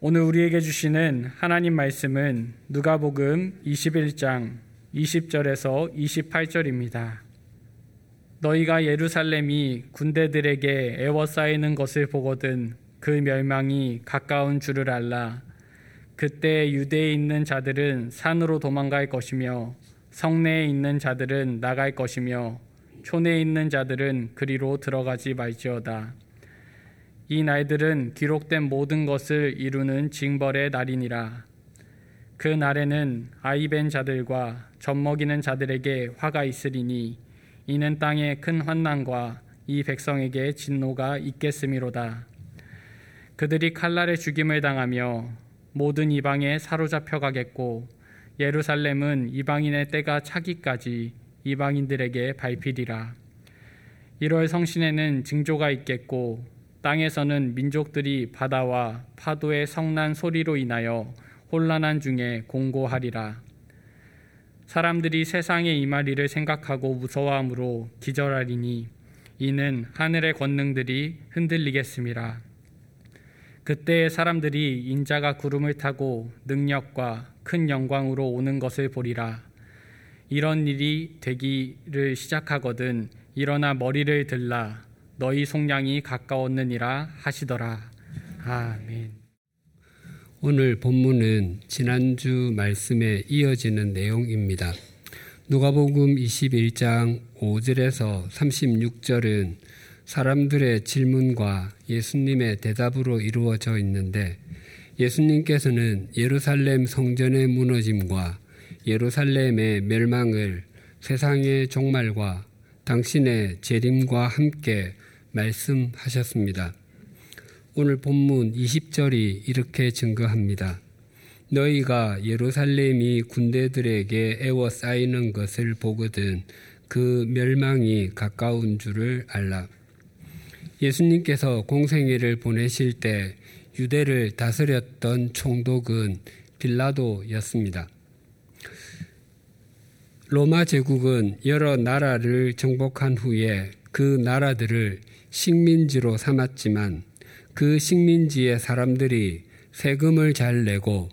오늘 우리에게 주시는 하나님 말씀은 누가복음 21장 20절에서 28절입니다. 너희가 예루살렘이 군대들에게 애워싸이는 것을 보거든 그 멸망이 가까운 줄을 알라. 그때 유대에 있는 자들은 산으로 도망갈 것이며 성내에 있는 자들은 나갈 것이며 촌에 있는 자들은 그리로 들어가지 말지어다. 이 날들은 기록된 모든 것을 이루는 징벌의 날이니라. 그 날에는 아이벤 자들과 젖먹이는 자들에게 화가 있으리니 이는 땅에 큰 환난과 이 백성에게 진노가 있겠음이로다. 그들이 칼날의 죽임을 당하며 모든 이방에 사로잡혀 가겠고 예루살렘은 이방인의 때가 차기까지 이방인들에게 밟히리라. 1월 성신에는 징조가 있겠고 땅에서는 민족들이 바다와 파도의 성난 소리로 인하여 혼란한 중에 공고하리라. 사람들이 세상에 임하리를 생각하고 무서워함으로 기절하리니 이는 하늘의 권능들이 흔들리겠습니다. 그때 사람들이 인자가 구름을 타고 능력과 큰 영광으로 오는 것을 보리라. 이런 일이 되기를 시작하거든 일어나 머리를 들라 너희 속량이 가까웠느니라 하시더라. 아멘. 오늘 본문은 지난주 말씀에 이어지는 내용입니다. 누가복음 21장 5절에서 36절은 사람들의 질문과 예수님의 대답으로 이루어져 있는데 예수님께서는 예루살렘 성전의 무너짐과 예루살렘의 멸망을 세상의 종말과 당신의 재림과 함께 말씀하셨습니다. 오늘 본문 20절이 이렇게 증거합니다. 너희가 예루살렘이 군대들에게 애워싸이는 것을 보거든 그 멸망이 가까운 줄을 알라. 예수님께서 공생애를 보내실 때 유대를 다스렸던 총독은 빌라도였습니다. 로마 제국은 여러 나라를 정복한 후에 그 나라들을 식민지로 삼았지만 그 식민지의 사람들이 세금을 잘 내고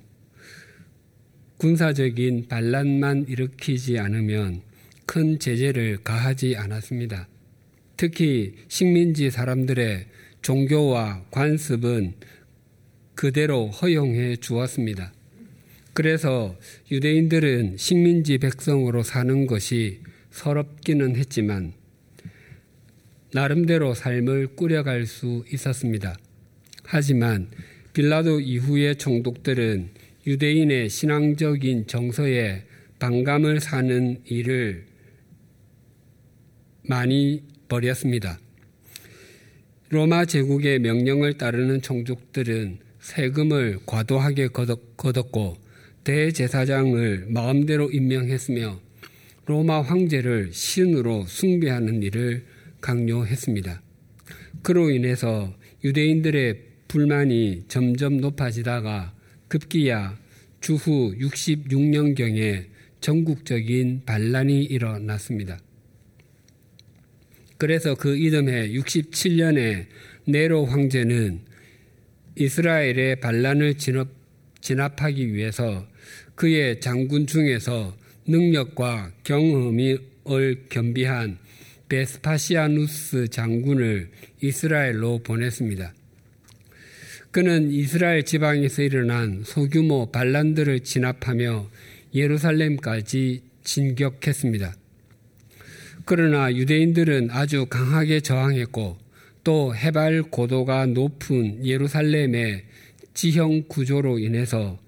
군사적인 반란만 일으키지 않으면 큰 제재를 가하지 않았습니다. 특히 식민지 사람들의 종교와 관습은 그대로 허용해 주었습니다. 그래서 유대인들은 식민지 백성으로 사는 것이 서럽기는 했지만 나름대로 삶을 꾸려갈 수 있었습니다. 하지만 빌라도 이후의 총독들은 유대인의 신앙적인 정서에 반감을 사는 일을 많이 벌였습니다. 로마 제국의 명령을 따르는 총독들은 세금을 과도하게 거뒀고 대제사장을 마음대로 임명했으며 로마 황제를 신으로 숭배하는 일을 강요했습니다. 그로 인해서 유대인들의 불만이 점점 높아지다가 급기야 주후 66년경에 전국적인 반란이 일어났습니다. 그래서 그 이듬해 67년에 네로 황제는 이스라엘의 반란을 진압, 진압하기 위해서 그의 장군 중에서 능력과 경험을 겸비한 베스파시아누스 장군을 이스라엘로 보냈습니다. 그는 이스라엘 지방에서 일어난 소규모 반란들을 진압하며 예루살렘까지 진격했습니다. 그러나 유대인들은 아주 강하게 저항했고 또 해발 고도가 높은 예루살렘의 지형 구조로 인해서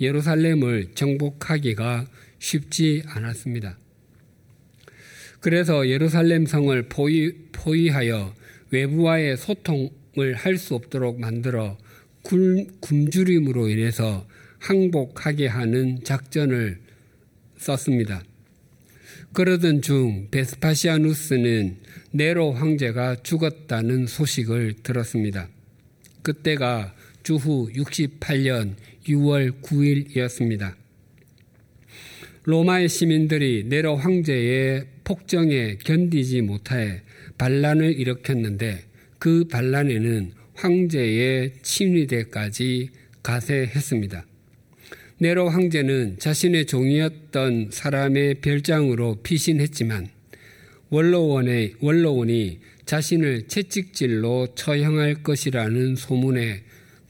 예루살렘을 정복하기가 쉽지 않았습니다. 그래서 예루살렘 성을 포위, 포위하여 외부와의 소통을 할 수 없도록 만들어 굶, 굶주림으로 인해서 항복하게 하는 작전을 썼습니다. 그러던 중 베스파시아누스는 네로 황제가 죽었다는 소식을 들었습니다. 그때가 주후 68년 6월 9일이었습니다. 로마의 시민들이 네로 황제의 폭정에 견디지 못하여 반란을 일으켰는데 그 반란에는 황제의 친위대까지 가세했습니다. 네로 황제는 자신의 종이었던 사람의 별장으로 피신했지만 원로원의, 원로원이 자신을 채찍질로 처형할 것이라는 소문에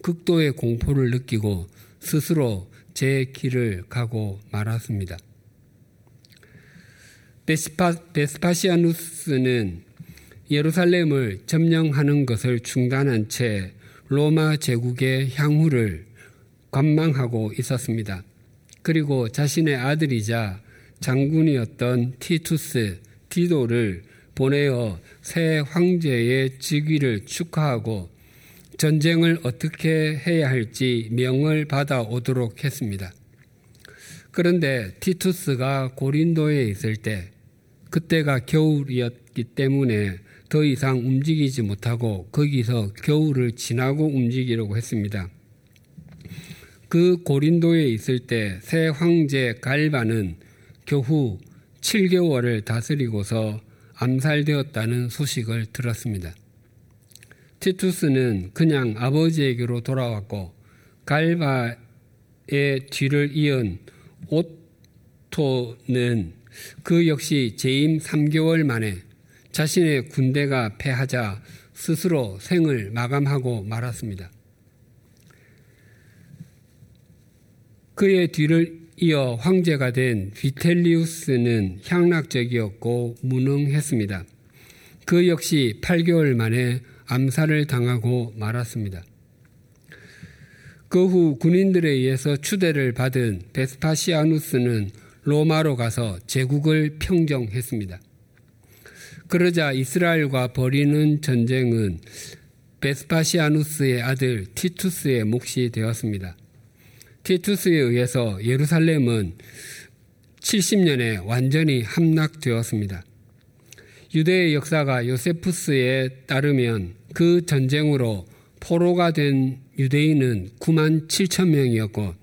극도의 공포를 느끼고 스스로 제 길을 가고 말았습니다. 베스파, 베스파 시아누스는 예루살렘을 점령하는 것을 중단한 채 로마 제국의 향후를 관망하고 있었습니다. 그리고 자신의 아들이자 장군이었던 티투스 디도를 보내어 새 황제의 즉위를 축하하고 전쟁을 어떻게 해야 할지 명을 받아 오도록 했습니다. 그런데 티투스가 고린도에 있을 때 그때가 겨울이었기 때문에 더 이상 움직이지 못하고 거기서 겨울을 지나고 움직이려고 했습니다. 그 고린도에 있을 때 새 황제 갈바는 겨우 7개월을 다스리고서 암살되었다는 소식을 들었습니다. 티투스는 그냥 아버지에게로 돌아왔고 갈바의 뒤를 이은 오토는 그 역시 재임 3개월 만에 자신의 군대가 패하자 스스로 생을 마감하고 말았습니다. 그의 뒤를 이어 황제가 된 비텔리우스는 향락적이었고 무능했습니다. 그 역시 8개월 만에 암살을 당하고 말았습니다. 그 후 군인들에 의해서 추대를 받은 베스파시아누스는 로마로 가서 제국을 평정했습니다. 그러자 이스라엘과 벌이는 전쟁은 베스파시아누스의 아들 티투스의 몫이 되었습니다. 티투스에 의해서 예루살렘은 70년에 완전히 함락되었습니다. 유대의 역사가 요세푸스에 따르면 그 전쟁으로 포로가 된 유대인은 9만 7천 명이었고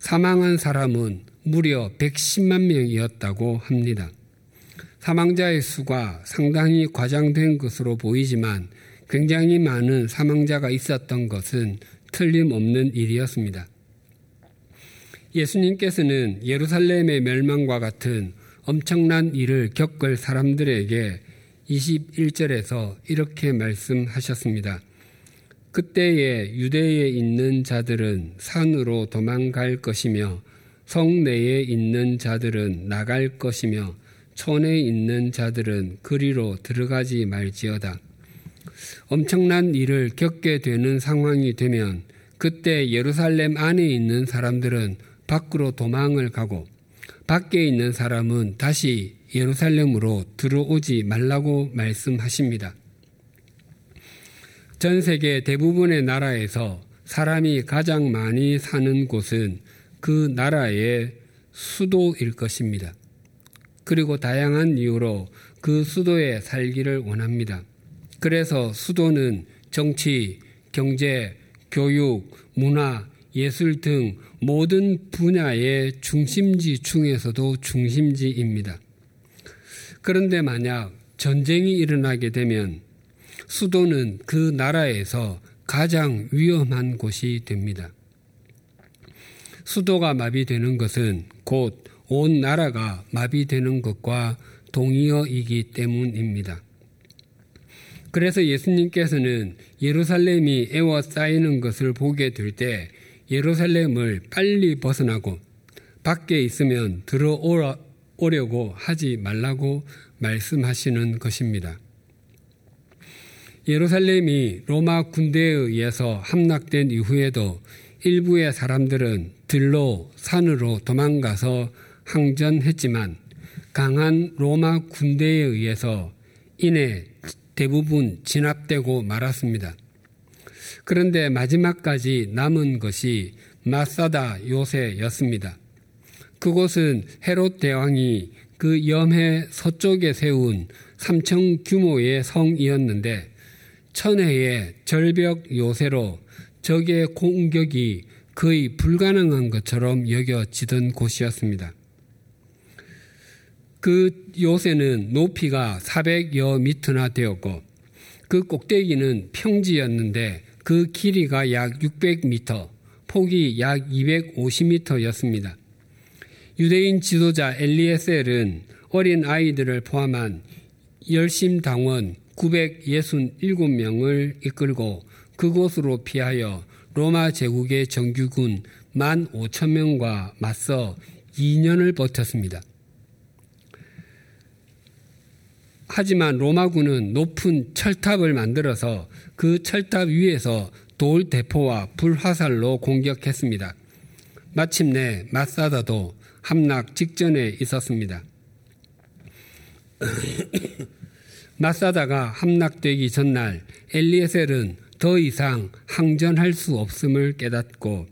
사망한 사람은 무려 110만 명이었다고 합니다. 사망자의 수가 상당히 과장된 것으로 보이지만 굉장히 많은 사망자가 있었던 것은 틀림없는 일이었습니다. 예수님께서는 예루살렘의 멸망과 같은 엄청난 일을 겪을 사람들에게 21절에서 이렇게 말씀하셨습니다. 그때에 유대에 있는 자들은 산으로 도망갈 것이며 성 내에 있는 자들은 나갈 것이며 촌에 있는 자들은 그리로 들어가지 말지어다. 엄청난 일을 겪게 되는 상황이 되면 그때 예루살렘 안에 있는 사람들은 밖으로 도망을 가고 밖에 있는 사람은 다시 예루살렘으로 들어오지 말라고 말씀하십니다. 전 세계 대부분의 나라에서 사람이 가장 많이 사는 곳은 그 나라의 수도일 것입니다. 그리고 다양한 이유로 그 수도에 살기를 원합니다. 그래서 수도는 정치, 경제, 교육, 문화, 예술 등 모든 분야의 중심지 중에서도 중심지입니다. 그런데 만약 전쟁이 일어나게 되면 수도는 그 나라에서 가장 위험한 곳이 됩니다. 수도가 마비되는 것은 곧 온 나라가 마비되는 것과 동의어이기 때문입니다. 그래서 예수님께서는 예루살렘이 에워싸이는 것을 보게 될 때 예루살렘을 빨리 벗어나고 밖에 있으면 들어오려고 하지 말라고 말씀하시는 것입니다. 예루살렘이 로마 군대에 의해서 함락된 이후에도 일부의 사람들은 들로 산으로 도망가서 항전했지만 강한 로마 군대에 의해서 이내 대부분 진압되고 말았습니다. 그런데 마지막까지 남은 것이 마사다 요새였습니다. 그곳은 헤롯 대왕이 그 염해 서쪽에 세운 3천 규모의 성이었는데 천혜의 절벽 요새로 적의 공격이 거의 불가능한 것처럼 여겨지던 곳이었습니다. 그 요새는 높이가 400여 미터나 되었고 그 꼭대기는 평지였는데 그 길이가 약 600m, 폭이 약 250m였습니다. 유대인 지도자 엘리에셀은 어린 아이들을 포함한 열심 당원 967명을 이끌고 그곳으로 피하여 로마 제국의 정규군 1만 5천 명과 맞서 2년을 버텼습니다. 하지만 로마군은 높은 철탑을 만들어서 그 철탑 위에서 돌 대포와 불화살로 공격했습니다. 마침내 마사다도 함락 직전에 있었습니다. 마사다가 함락되기 전날 엘리에셀은 더 이상 항전할 수 없음을 깨닫고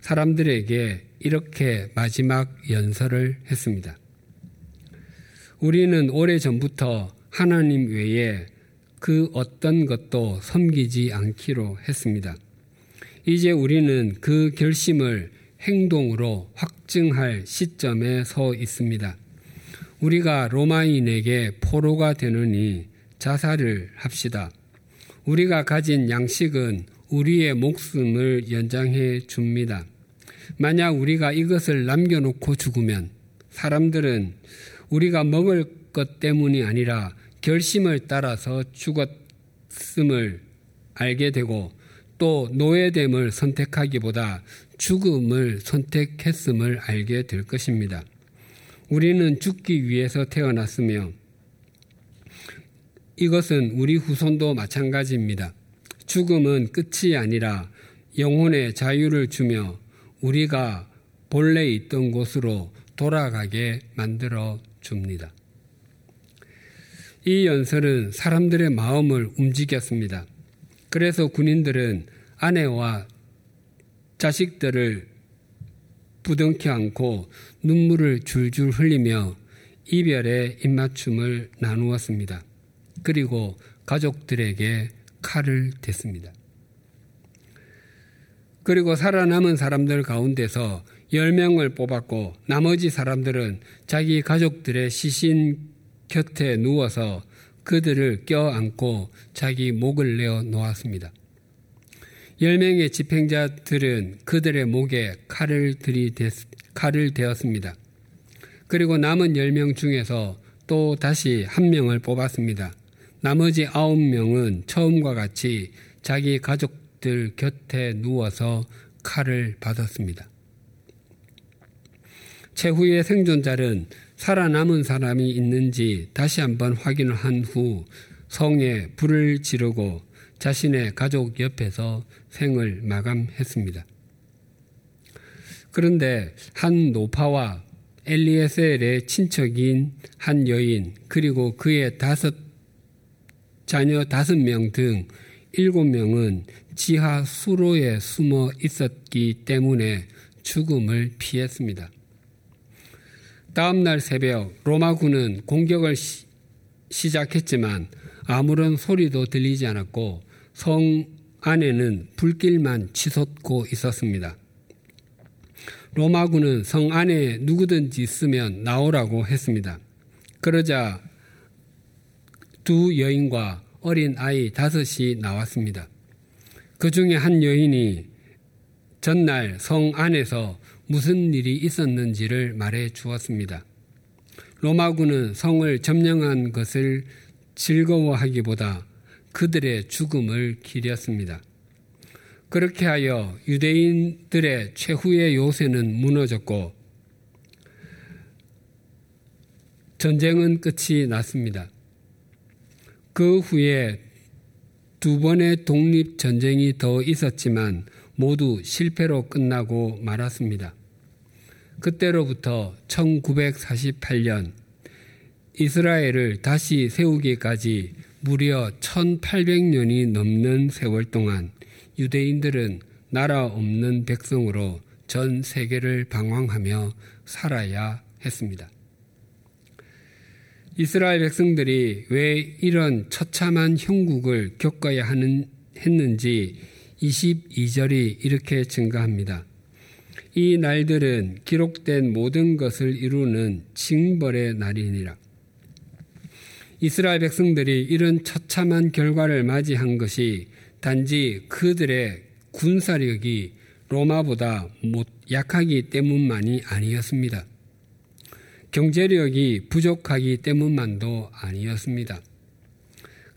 사람들에게 이렇게 마지막 연설을 했습니다. 우리는 오래 전부터 하나님 외에 그 어떤 것도 섬기지 않기로 했습니다. 이제 우리는 그 결심을 행동으로 확증할 시점에 서 있습니다. 우리가 로마인에게 포로가 되느니 자살을 합시다. 우리가 가진 양식은 우리의 목숨을 연장해 줍니다. 만약 우리가 이것을 남겨놓고 죽으면 사람들은 우리가 먹을 것 때문이 아니라 결심을 따라서 죽었음을 알게 되고 또 노예됨을 선택하기보다 죽음을 선택했음을 알게 될 것입니다. 우리는 죽기 위해서 태어났으며 이것은 우리 후손도 마찬가지입니다. 죽음은 끝이 아니라 영혼의 자유를 주며 우리가 본래 있던 곳으로 돌아가게 만들어 줍니다. 이 연설은 사람들의 마음을 움직였습니다. 그래서 군인들은 아내와 자식들을 부둥켜 안고 눈물을 줄줄 흘리며 이별의 입맞춤을 나누었습니다. 그리고 가족들에게 칼을 댔습니다. 그리고 살아남은 사람들 가운데서 10명을 뽑았고 나머지 사람들은 자기 가족들의 시신 곁에 누워서 그들을 껴안고 자기 목을 내어 놓았습니다. 10명의 집행자들은 그들의 목에 칼을 들이댔, 칼을 대었습니다. 그리고 남은 10명 중에서 또 다시 한 명을 뽑았습니다. 나머지 9명은 처음과 같이 자기 가족들 곁에 누워서 칼을 받았습니다. 최후의 생존자는 살아남은 사람이 있는지 다시 한번 확인을 한 후 성에 불을 지르고 자신의 가족 옆에서 생을 마감했습니다. 그런데 한 노파와 엘리에셀의 친척인 한 여인 그리고 그의 다섯 자녀 다섯 명 등 일곱 명은 지하 수로에 숨어 있었기 때문에 죽음을 피했습니다. 다음 날 새벽 로마군은 공격을 시, 시작했지만 아무런 소리도 들리지 않았고 성 안에는 불길만 치솟고 있었습니다. 로마군은 성 안에 누구든지 있으면 나오라고 했습니다. 그러자 두 여인과 어린 아이 다섯이 나왔습니다. 그 중에 한 여인이 전날 성 안에서 무슨 일이 있었는지를 말해 주었습니다. 로마군은 성을 점령한 것을 즐거워하기보다 그들의 죽음을 기렸습니다. 그렇게 하여 유대인들의 최후의 요새는 무너졌고 전쟁은 끝이 났습니다. 그 후에 두 번의 독립 전쟁이 더 있었지만 모두 실패로 끝나고 말았습니다. 그때로부터 1948년 이스라엘을 다시 세우기까지 무려 1800년이 넘는 세월 동안 유대인들은 나라 없는 백성으로 전 세계를 방황하며 살아야 했습니다. 이스라엘 백성들이 왜 이런 처참한 형국을 겪어야 하는, 했는지 22절이 이렇게 증가합니다. 이 날들은 기록된 모든 것을 이루는 징벌의 날이니라. 이스라엘 백성들이 이런 처참한 결과를 맞이한 것이 단지 그들의 군사력이 로마보다 약하기 때문만이 아니었습니다. 경제력이 부족하기 때문만도 아니었습니다.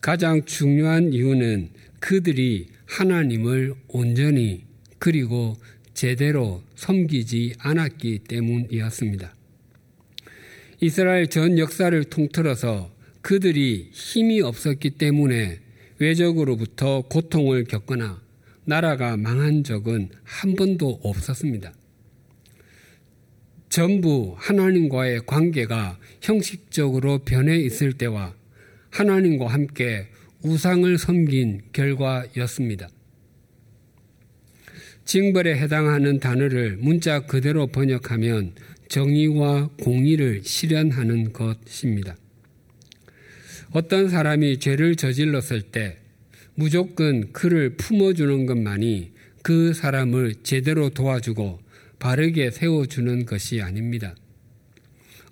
가장 중요한 이유는 그들이 하나님을 온전히 그리고 제대로 섬기지 않았기 때문이었습니다. 이스라엘 전 역사를 통틀어서 그들이 힘이 없었기 때문에 외적으로부터 고통을 겪거나 나라가 망한 적은 한 번도 없었습니다. 전부 하나님과의 관계가 형식적으로 변해 있을 때와 하나님과 함께 우상을 섬긴 결과였습니다. 징벌에 해당하는 단어를 문자 그대로 번역하면 정의와 공의를 실현하는 것입니다. 어떤 사람이 죄를 저질렀을 때 무조건 그를 품어주는 것만이 그 사람을 제대로 도와주고 바르게 세워주는 것이 아닙니다.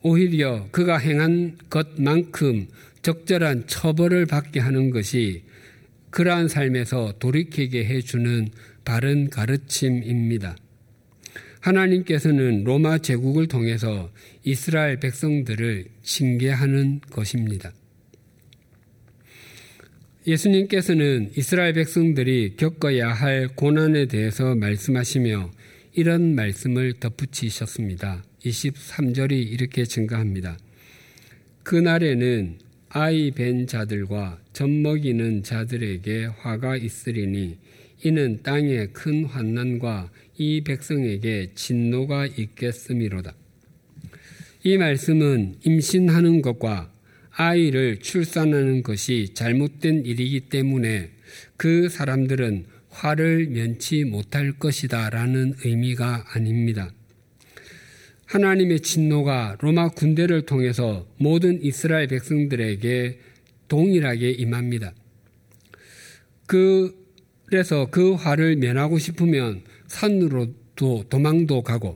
오히려 그가 행한 것만큼 적절한 처벌을 받게 하는 것이 그러한 삶에서 돌이키게 해주는 바른 가르침입니다. 하나님께서는 로마 제국을 통해서 이스라엘 백성들을 징계하는 것입니다. 예수님께서는 이스라엘 백성들이 겪어야 할 고난에 대해서 말씀하시며 이런 말씀을 덧붙이셨습니다. 23절이 이렇게 증가합니다. 그날에는 아이 벤 자들과 젖먹이는 자들에게 화가 있으리니 이는 땅에 큰 환난과 이 백성에게 진노가 있겠음이로다. 이 말씀은 임신하는 것과 아이를 출산하는 것이 잘못된 일이기 때문에 그 사람들은 화를 면치 못할 것이다 라는 의미가 아닙니다. 하나님의 진노가 로마 군대를 통해서 모든 이스라엘 백성들에게 동일하게 임합니다. 그, 그래서 그 화를 면하고 싶으면 산으로도 도망도 가고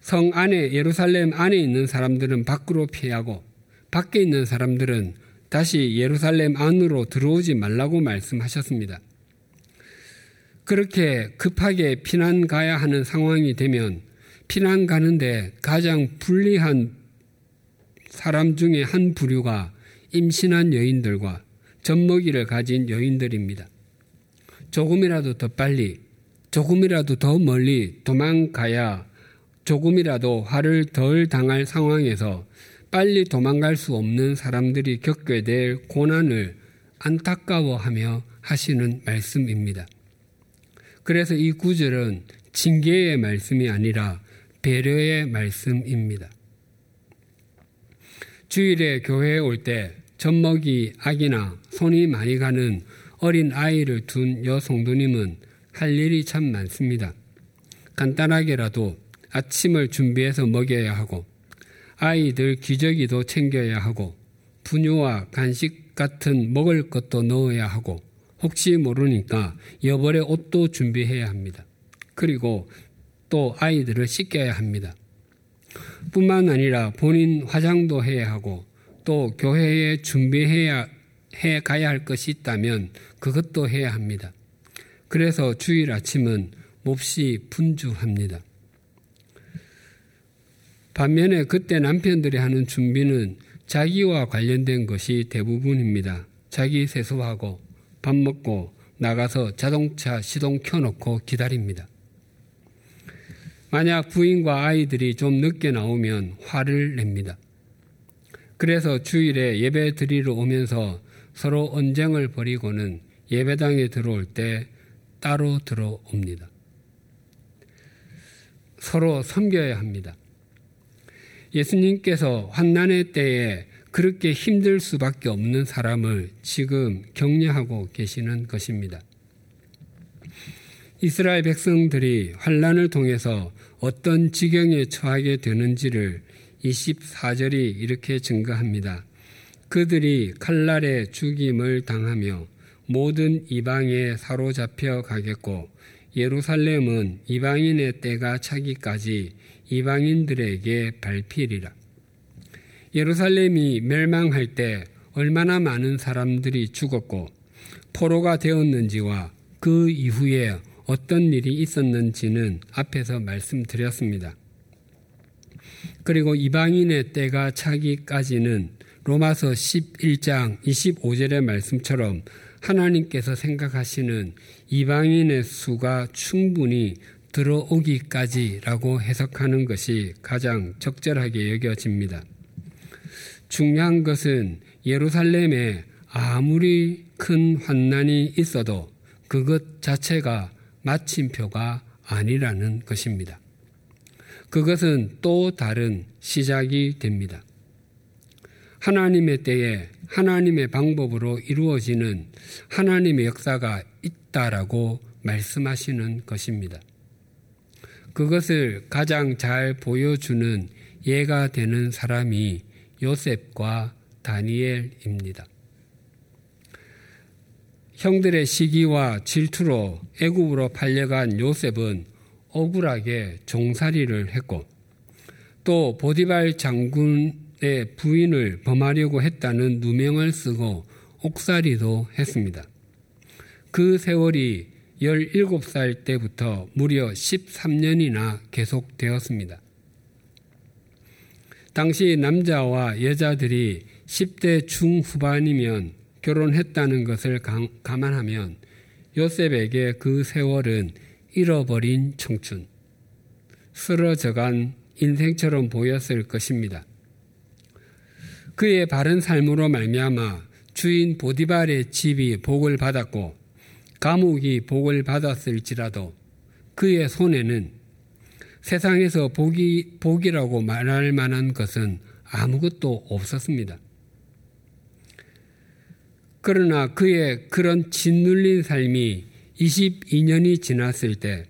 성 안에 예루살렘 안에 있는 사람들은 밖으로 피하고 밖에 있는 사람들은 다시 예루살렘 안으로 들어오지 말라고 말씀하셨습니다. 그렇게 급하게 피난 가야 하는 상황이 되면 피난 가는데 가장 불리한 사람 중에 한 부류가 임신한 여인들과 젖먹이를 가진 여인들입니다. 조금이라도 더 빨리, 조금이라도 더 멀리 도망가야 조금이라도 화를 덜 당할 상황에서 빨리 도망갈 수 없는 사람들이 겪게 될 고난을 안타까워하며 하시는 말씀입니다. 그래서 이 구절은 징계의 말씀이 아니라 배려의 말씀입니다. 주일에 교회에 올 때 젖먹이 아기나 손이 많이 가는 어린 아이를 둔 여성도님은 할 일이 참 많습니다. 간단하게라도 아침을 준비해서 먹여야 하고 아이들 기저귀도 챙겨야 하고 분유와 간식 같은 먹을 것도 넣어야 하고 혹시 모르니까 여벌의 옷도 준비해야 합니다. 그리고 또 아이들을 씻겨야 합니다. 뿐만 아니라 본인 화장도 해야 하고 또 교회에 준비해야 해 가야 할 것이 있다면 그것도 해야 합니다. 그래서 주일 아침은 몹시 분주합니다. 반면에 그때 남편들이 하는 준비는 자기와 관련된 것이 대부분입니다. 자기 세수하고 밥 먹고 나가서 자동차 시동 켜놓고 기다립니다. 만약 부인과 아이들이 좀 늦게 나오면 화를 냅니다. 그래서 주일에 예배 드리러 오면서 서로 언쟁을 벌이고는 예배당에 들어올 때 따로 들어옵니다. 서로 섬겨야 합니다. 예수님께서 환난의 때에 그렇게 힘들 수밖에 없는 사람을 지금 격려하고 계시는 것입니다. 이스라엘 백성들이 환란을 통해서 어떤 지경에 처하게 되는지를 24절이 이렇게 증거합니다. 그들이 칼날에 죽임을 당하며 모든 이방에 사로잡혀 가겠고 예루살렘은 이방인의 때가 차기까지 이방인들에게 밟히리라. 예루살렘이 멸망할 때 얼마나 많은 사람들이 죽었고 포로가 되었는지와 그 이후에 어떤 일이 있었는지는 앞에서 말씀드렸습니다. 그리고 이방인의 때가 차기까지는 로마서 11장 25절의 말씀처럼 하나님께서 생각하시는 이방인의 수가 충분히 들어오기까지라고 해석하는 것이 가장 적절하게 여겨집니다. 중요한 것은 예루살렘에 아무리 큰 환난이 있어도 그것 자체가 마침표가 아니라는 것입니다. 그것은 또 다른 시작이 됩니다. 하나님의 때에 하나님의 방법으로 이루어지는 하나님의 역사가 있다라고 말씀하시는 것입니다. 그것을 가장 잘 보여주는 예가 되는 사람이 요셉과 다니엘입니다. 형들의 시기와 질투로 애굽으로 팔려간 요셉은 억울하게 종살이를 했고 또 보디발 장군의 부인을 범하려고 했다는 누명을 쓰고 옥살이도 했습니다. 그 세월이 17살 때부터 무려 13년이나 계속되었습니다. 당시 남자와 여자들이 10대 중후반이면 결혼했다는 것을 감안하면 요셉에게 그 세월은 잃어버린 청춘, 쓰러져간 인생처럼 보였을 것입니다. 그의 바른 삶으로 말미암아 주인 보디발의 집이 복을 받았고 감옥이 복을 받았을지라도 그의 손에는 세상에서 복이, 복이라고 말할 만한 것은 아무것도 없었습니다. 그러나 그의 그런 짓눌린 삶이 22년이 지났을 때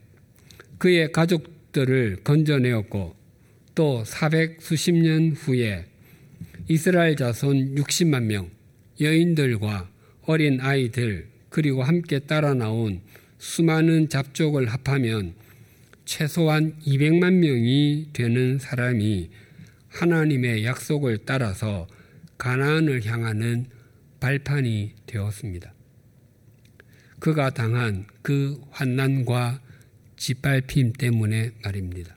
그의 가족들을 건져내었고 또 400 수십 년 후에 이스라엘 자손 60만 명, 여인들과 어린 아이들, 그리고 함께 따라 나온 수많은 잡족을 합하면 최소한 200만 명이 되는 사람이 하나님의 약속을 따라서 가나안을 향하는 발판이 되었습니다. 그가 당한 그 환난과 짓밟힘 때문에 말입니다.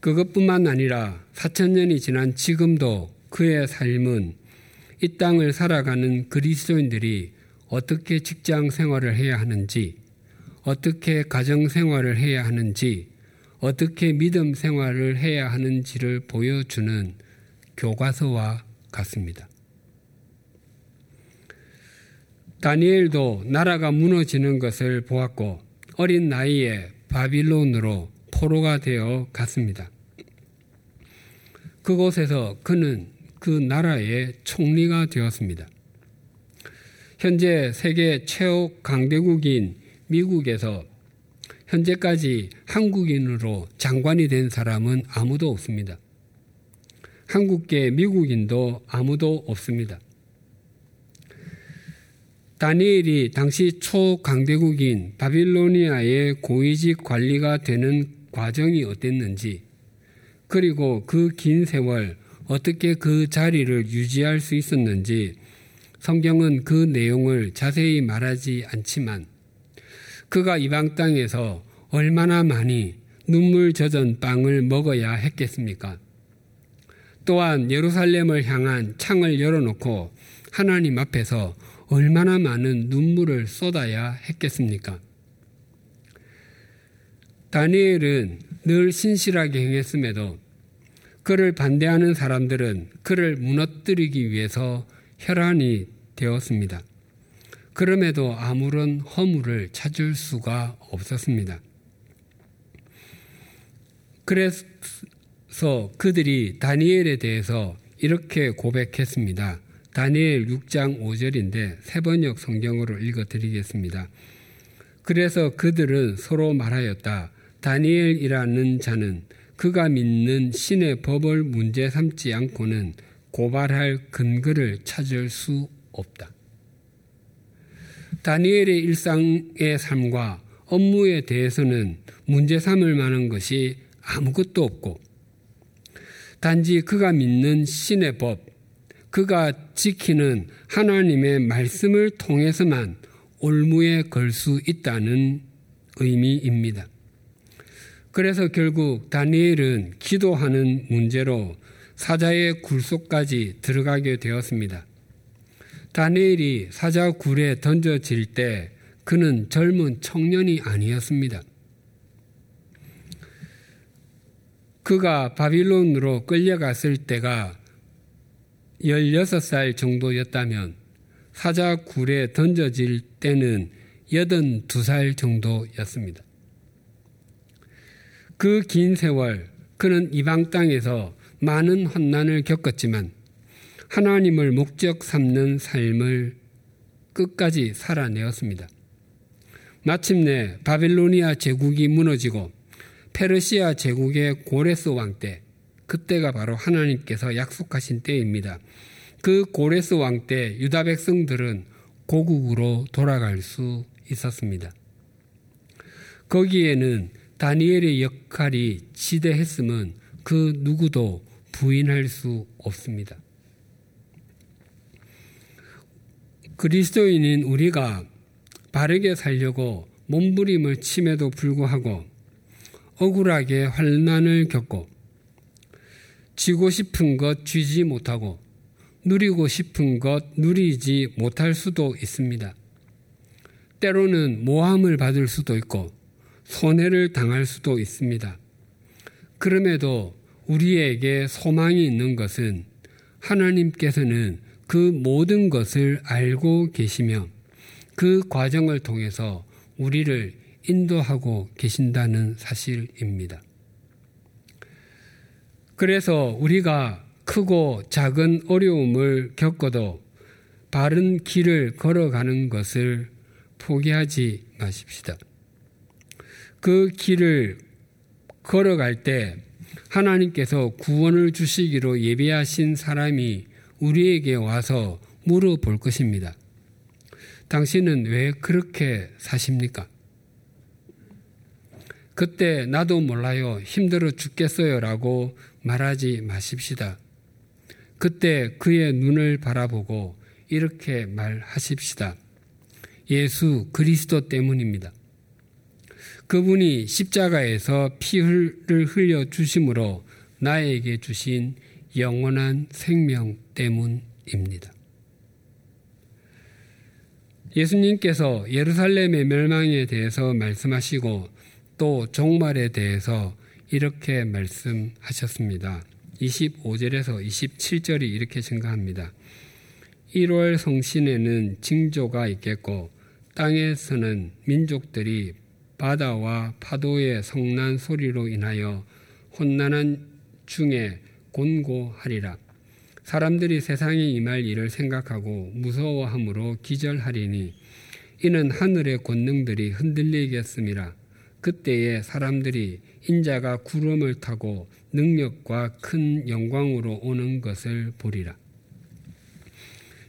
그것뿐만 아니라 4천 년이 지난 지금도 그의 삶은 이 땅을 살아가는 그리스도인들이 어떻게 직장 생활을 해야 하는지, 어떻게 가정 생활을 해야 하는지, 어떻게 믿음 생활을 해야 하는지를 보여주는 교과서와 같습니다. 다니엘도 나라가 무너지는 것을 보았고 어린 나이에 바빌론으로 포로가 되어 갔습니다. 그곳에서 그는 그 나라의 총리가 되었습니다. 현재 세계 최고 강대국인 미국에서 현재까지 한국인으로 장관이 된 사람은 아무도 없습니다. 한국계 미국인도 아무도 없습니다. 다니엘이 당시 초강대국인 바빌로니아의 고위직 관리가 되는 과정이 어땠는지, 그리고 그 긴 세월 어떻게 그 자리를 유지할 수 있었는지 성경은 그 내용을 자세히 말하지 않지만 그가 이방 땅에서 얼마나 많이 눈물 젖은 빵을 먹어야 했겠습니까? 또한 예루살렘을 향한 창을 열어놓고 하나님 앞에서 얼마나 많은 눈물을 쏟아야 했겠습니까? 다니엘은 늘 신실하게 행했음에도 그를 반대하는 사람들은 그를 무너뜨리기 위해서 혈안이 되었습니다. 그럼에도 아무런 허물을 찾을 수가 없었습니다. 그래서 그들이 다니엘에 대해서 이렇게 고백했습니다. 다니엘 6장 5절인데 세 번역 성경으로 읽어 드리겠습니다. 그래서 그들은 서로 말하였다. 다니엘이라는 자는 그가 믿는 신의 법을 문제 삼지 않고는 고발할 근거를 찾을 수 없다. 다니엘의 일상의 삶과 업무에 대해서는 문제 삼을 만한 것이 아무것도 없고 단지 그가 믿는 신의 법, 그가 지키는 하나님의 말씀을 통해서만 올무에 걸 수 있다는 의미입니다. 그래서 결국 다니엘은 기도하는 문제로 사자의 굴속까지 들어가게 되었습니다. 다니엘이 사자 굴에 던져질 때 그는 젊은 청년이 아니었습니다. 그가 바빌론으로 끌려갔을 때가 16살 정도였다면 사자 굴에 던져질 때는 82살 정도였습니다. 그 긴 세월 그는 이방 땅에서 많은 환난을 겪었지만 하나님을 목적 삼는 삶을 끝까지 살아내었습니다. 마침내 바빌로니아 제국이 무너지고 페르시아 제국의 고레스 왕 때, 그때가 바로 하나님께서 약속하신 때입니다. 그 고레스 왕 때 유다 백성들은 고국으로 돌아갈 수 있었습니다. 거기에는 다니엘의 역할이 지대했음은 그 누구도 부인할 수 없습니다. 그리스도인인 우리가 바르게 살려고 몸부림을 침에도 불구하고 억울하게 환난을 겪고 쥐고 싶은 것 쥐지 못하고 누리고 싶은 것 누리지 못할 수도 있습니다. 때로는 모함을 받을 수도 있고 손해를 당할 수도 있습니다. 그럼에도 우리에게 소망이 있는 것은 하나님께서는 그 모든 것을 알고 계시며 그 과정을 통해서 우리를 인도하고 계신다는 사실입니다. 그래서 우리가 크고 작은 어려움을 겪어도 바른 길을 걸어가는 것을 포기하지 마십시다. 그 길을 걸어갈 때 하나님께서 구원을 주시기로 예비하신 사람이 우리에게 와서 물어볼 것입니다. 당신은 왜 그렇게 사십니까? 그때 나도 몰라요. 힘들어 죽겠어요. 라고 말하지 마십시다. 그때 그의 눈을 바라보고 이렇게 말하십시다. 예수 그리스도 때문입니다. 그분이 십자가에서 피를 흘려 주심으로 나에게 주신 영원한 생명 때문입니다. 예수님께서 예루살렘의 멸망에 대해서 말씀하시고 또 종말에 대해서 이렇게 말씀하셨습니다. 25절에서 27절이 이렇게 증가합니다. 1월 성신에는 징조가 있겠고 땅에서는 민족들이 바다와 파도의 성난 소리로 인하여 혼란한 중에 곤고하리라. 사람들이 세상에 임할 일을 생각하고 무서워함으로 기절하리니 이는 하늘의 권능들이 흔들리겠음이라. 그때에 사람들이 인자가 구름을 타고 능력과 큰 영광으로 오는 것을 보리라.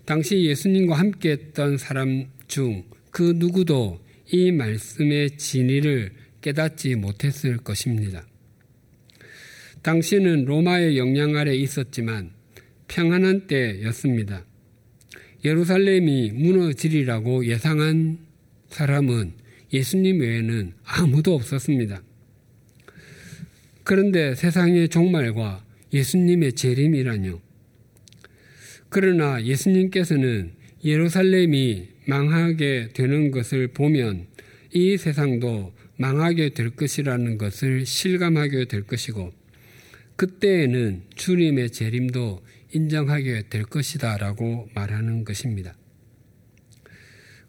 당시 예수님과 함께 했던 사람 중 그 누구도 이 말씀의 진리를 깨닫지 못했을 것입니다. 당시는 로마의 영향 아래 있었지만 평안한 때였습니다. 예루살렘이 무너지리라고 예상한 사람은 예수님 외에는 아무도 없었습니다. 그런데 세상의 종말과 예수님의 재림이라뇨. 그러나 예수님께서는 예루살렘이 망하게 되는 것을 보면 이 세상도 망하게 될 것이라는 것을 실감하게 될 것이고 그때에는 주님의 재림도 인정하게 될 것이다 라고 말하는 것입니다.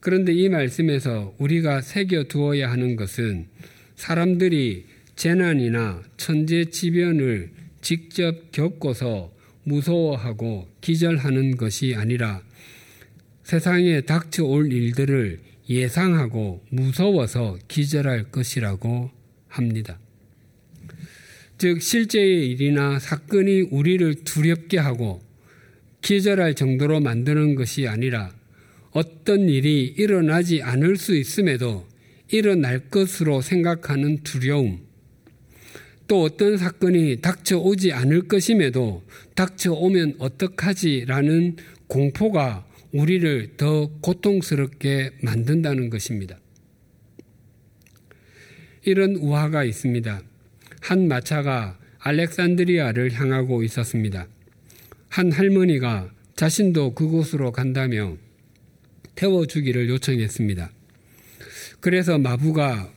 그런데 이 말씀에서 우리가 새겨 두어야 하는 것은 사람들이 재난이나 천재지변을 직접 겪고서 무서워하고 기절하는 것이 아니라 세상에 닥쳐올 일들을 예상하고 무서워서 기절할 것이라고 합니다. 즉, 실제의 일이나 사건이 우리를 두렵게 하고 기절할 정도로 만드는 것이 아니라 어떤 일이 일어나지 않을 수 있음에도 일어날 것으로 생각하는 두려움, 또 어떤 사건이 닥쳐오지 않을 것임에도 닥쳐오면 어떡하지라는 공포가 우리를 더 고통스럽게 만든다는 것입니다. 이런 우화가 있습니다. 한 마차가 알렉산드리아를 향하고 있었습니다. 한 할머니가 자신도 그곳으로 간다며 태워주기를 요청했습니다. 그래서 마부가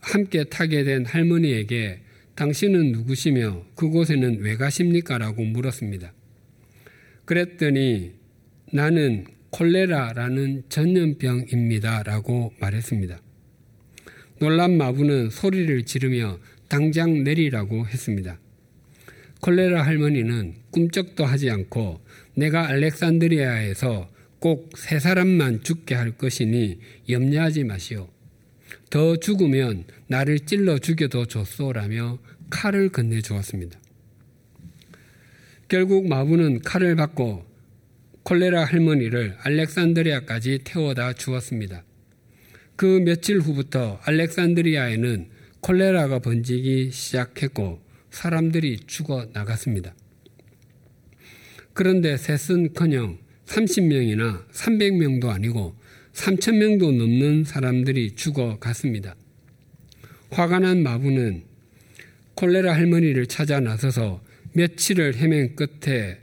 함께 타게 된 할머니에게 당신은 누구시며 그곳에는 왜 가십니까? 라고 물었습니다. 그랬더니 나는 콜레라라는 전염병입니다. 라고 말했습니다. 놀란 마부는 소리를 지르며 당장 내리라고 했습니다. 콜레라 할머니는 꿈쩍도 하지 않고 내가 알렉산드리아에서 꼭 세 사람만 죽게 할 것이니 염려하지 마시오. 더 죽으면 나를 찔러 죽여도 좋소라며 칼을 건네 주었습니다. 결국 마부는 칼을 받고 콜레라 할머니를 알렉산드리아까지 태워다 주었습니다. 그 며칠 후부터 알렉산드리아에는 콜레라가 번지기 시작했고 사람들이 죽어 나갔습니다. 그런데 셋은 커녕 30명이나 300명도 아니고 3천명도 넘는 사람들이 죽어 갔습니다. 화가 난 마부는 콜레라 할머니를 찾아 나서서 며칠을 헤맨 끝에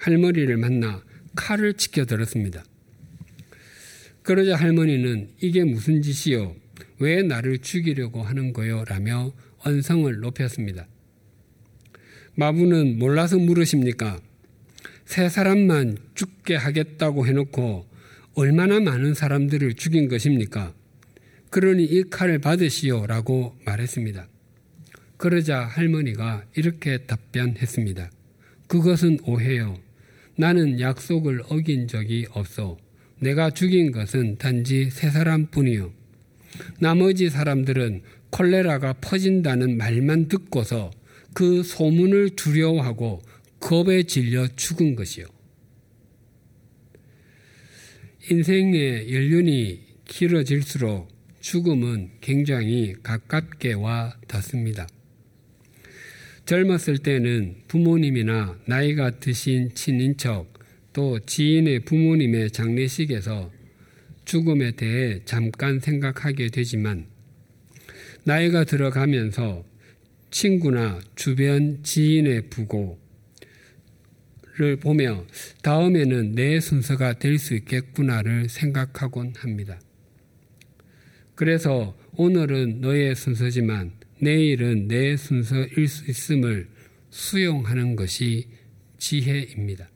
할머니를 만나 칼을 지켜들었습니다. 그러자 할머니는 이게 무슨 짓이요? 왜 나를 죽이려고 하는 거요? 라며 언성을 높였습니다. 마부는 몰라서 물으십니까? 세 사람만 죽게 하겠다고 해놓고 얼마나 많은 사람들을 죽인 것입니까? 그러니 이 칼을 받으시오 라고 말했습니다. 그러자 할머니가 이렇게 답변했습니다. 그것은 오해요. 나는 약속을 어긴 적이 없어. 내가 죽인 것은 단지 세 사람 뿐이요. 나머지 사람들은 콜레라가 퍼진다는 말만 듣고서 그 소문을 두려워하고 겁에 질려 죽은 것이요. 인생의 연륜이 길어질수록 죽음은 굉장히 가깝게 와 닿습니다. 젊었을 때는 부모님이나 나이가 드신 친인척 또 지인의 부모님의 장례식에서 죽음에 대해 잠깐 생각하게 되지만 나이가 들어가면서 친구나 주변 지인의 부고를 보며 다음에는 내 순서가 될 수 있겠구나를 생각하곤 합니다. 그래서 오늘은 너의 순서지만 내일은 내 순서일 수 있음을 수용하는 것이 지혜입니다.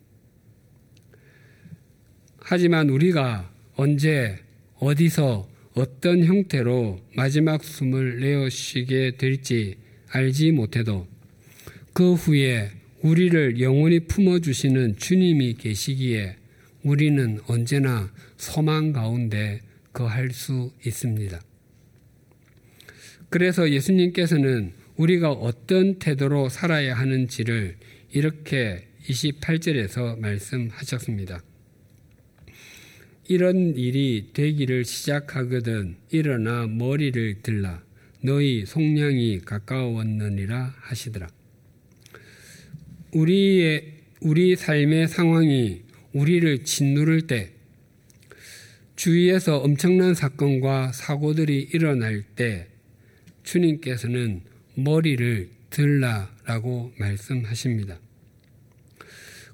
하지만 우리가 언제 어디서 어떤 형태로 마지막 숨을 내어 쉬게 될지 알지 못해도 그 후에 우리를 영원히 품어주시는 주님이 계시기에 우리는 언제나 소망 가운데 거할 수 있습니다. 그래서 예수님께서는 우리가 어떤 태도로 살아야 하는지를 이렇게 28절에서 말씀하셨습니다. 이런 일이 되기를 시작하거든 일어나 머리를 들라 너희 속량이 가까웠느니라 하시더라. 우리의 우리 삶의 상황이 우리를 짓누를 때 주위에서 엄청난 사건과 사고들이 일어날 때 주님께서는 머리를 들라라고 말씀하십니다.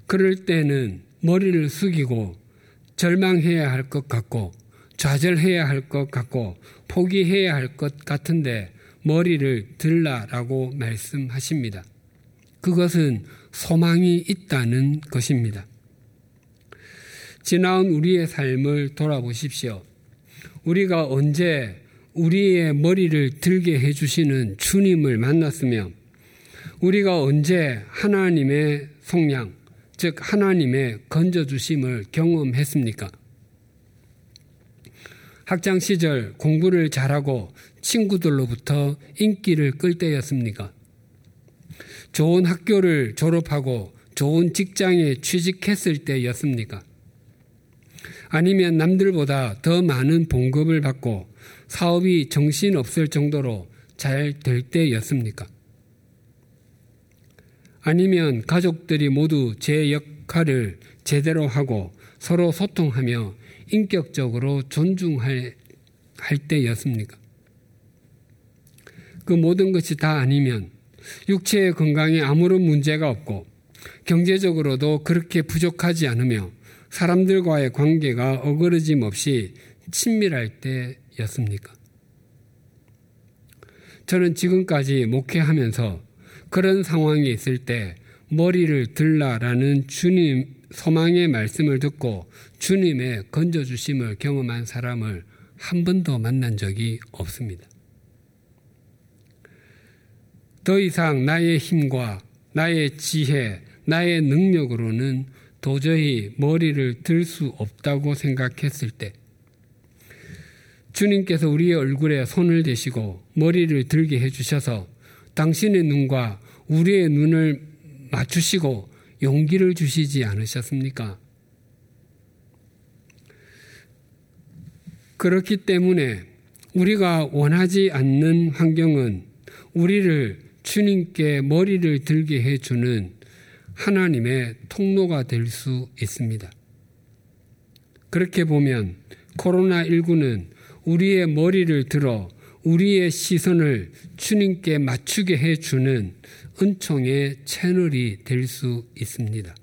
그럴 때는 머리를 숙이고 절망해야 할 것 같고 좌절해야 할 것 같고 포기해야 할 것 같은데 머리를 들라라고 말씀하십니다. 그것은 소망이 있다는 것입니다. 지나온 우리의 삶을 돌아보십시오. 우리가 언제 우리의 머리를 들게 해주시는 주님을 만났으며 우리가 언제 하나님의 속량, 즉 하나님의 건져주심을 경험했습니까? 학창 시절 공부를 잘하고 친구들로부터 인기를 끌 때였습니까? 좋은 학교를 졸업하고 좋은 직장에 취직했을 때였습니까? 아니면 남들보다 더 많은 봉급을 받고 사업이 정신없을 정도로 잘 될 때였습니까? 아니면 가족들이 모두 제 역할을 제대로 하고 서로 소통하며 인격적으로 존중할 할 때였습니까? 그 모든 것이 다 아니면 육체의 건강에 아무런 문제가 없고 경제적으로도 그렇게 부족하지 않으며 사람들과의 관계가 어그러짐 없이 친밀할 때였습니까? 저는 지금까지 목회하면서 그런 상황이 있을 때 머리를 들라라는 주님 소망의 말씀을 듣고 주님의 건져주심을 경험한 사람을 한 번도 만난 적이 없습니다. 더 이상 나의 힘과 나의 지혜, 나의 능력으로는 도저히 머리를 들 수 없다고 생각했을 때 주님께서 우리의 얼굴에 손을 대시고 머리를 들게 해주셔서 당신의 눈과 우리의 눈을 맞추시고 용기를 주시지 않으셨습니까? 그렇기 때문에 우리가 원하지 않는 환경은 우리를 주님께 머리를 들게 해주는 하나님의 통로가 될 수 있습니다. 그렇게 보면 코로나19는 우리의 머리를 들어 우리의 시선을 주님께 맞추게 해주는 은총의 채널이 될 수 있습니다.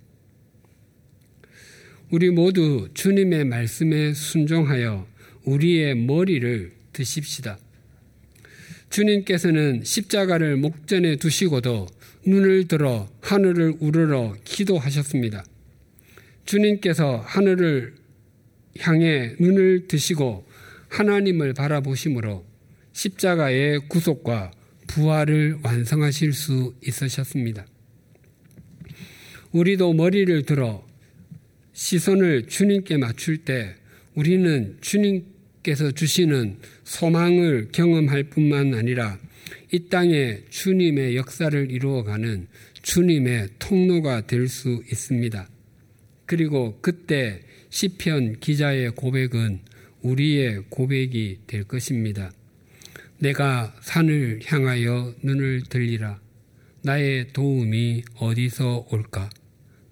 우리 모두 주님의 말씀에 순종하여 우리의 머리를 드십시다. 주님께서는 십자가를 목전에 두시고도 눈을 들어 하늘을 우러러 기도하셨습니다. 주님께서 하늘을 향해 눈을 드시고 하나님을 바라보심으로 십자가의 구속과 부활을 완성하실 수 있으셨습니다. 우리도 머리를 들어 시선을 주님께 맞출 때 우리는 주님께서 주시는 소망을 경험할 뿐만 아니라 이 땅에 주님의 역사를 이루어가는 주님의 통로가 될 수 있습니다. 그리고 그때 시편 기자의 고백은 우리의 고백이 될 것입니다. 내가 산을 향하여 눈을 들리라. 나의 도움이 어디서 올까?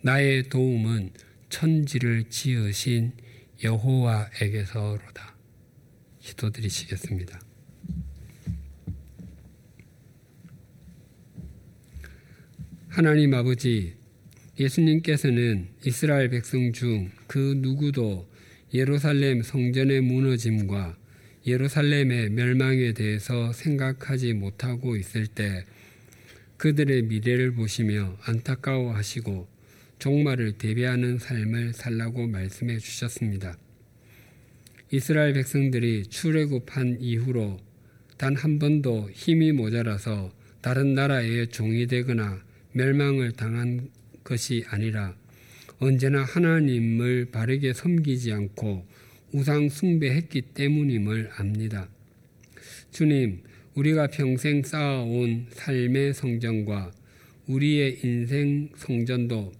나의 도움은 천지를 지으신 여호와에게서로다. 기도드리시겠습니다. 하나님 아버지, 예수님께서는 이스라엘 백성 중 그 누구도 예루살렘 성전의 무너짐과 예루살렘의 멸망에 대해서 생각하지 못하고 있을 때 그들의 미래를 보시며 안타까워하시고 종말을 대비하는 삶을 살라고 말씀해 주셨습니다. 이스라엘 백성들이 출애굽한 이후로 단 한 번도 힘이 모자라서 다른 나라의 종이 되거나 멸망을 당한 것이 아니라 언제나 하나님을 바르게 섬기지 않고 우상 숭배했기 때문임을 압니다. 주님, 우리가 평생 쌓아온 삶의 성전과 우리의 인생 성전도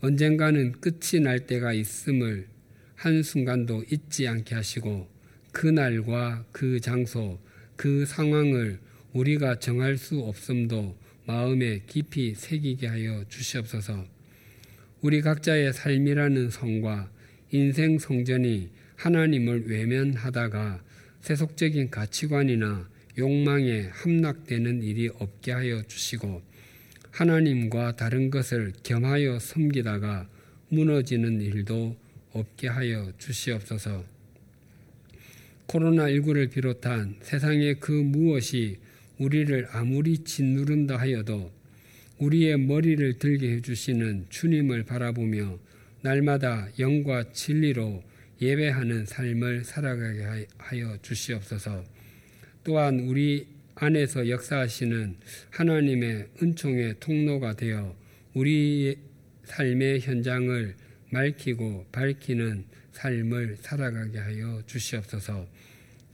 언젠가는 끝이 날 때가 있음을 한순간도 잊지 않게 하시고 그 날과 그 장소, 그 상황을 우리가 정할 수 없음도 마음에 깊이 새기게 하여 주시옵소서. 우리 각자의 삶이라는 성과 인생 성전이 하나님을 외면하다가 세속적인 가치관이나 욕망에 함락되는 일이 없게 하여 주시고 하나님과 다른 것을 겸하여 섬기다가 무너지는 일도 없게 하여 주시옵소서. 코로나19를 비롯한 세상의 그 무엇이 우리를 아무리 짓누른다 하여도 우리의 머리를 들게 해주시는 주님을 바라보며 날마다 영과 진리로 예배하는 삶을 살아가게 하여 주시옵소서. 또한 우리 안에서 역사하시는 하나님의 은총의 통로가 되어 우리 삶의 현장을 맑히고 밝히는 삶을 살아가게 하여 주시옵소서.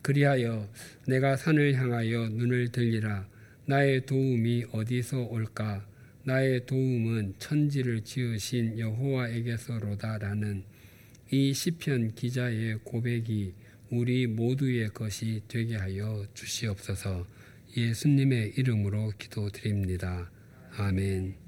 그리하여 내가 산을 향하여 눈을 들리라. 나의 도움이 어디서 올까? 나의 도움은 천지를 지으신 여호와에게서로다라는 이 시편 기자의 고백이 우리 모두의 것이 되게 하여 주시옵소서. 예수님의 이름으로 기도드립니다. 아멘.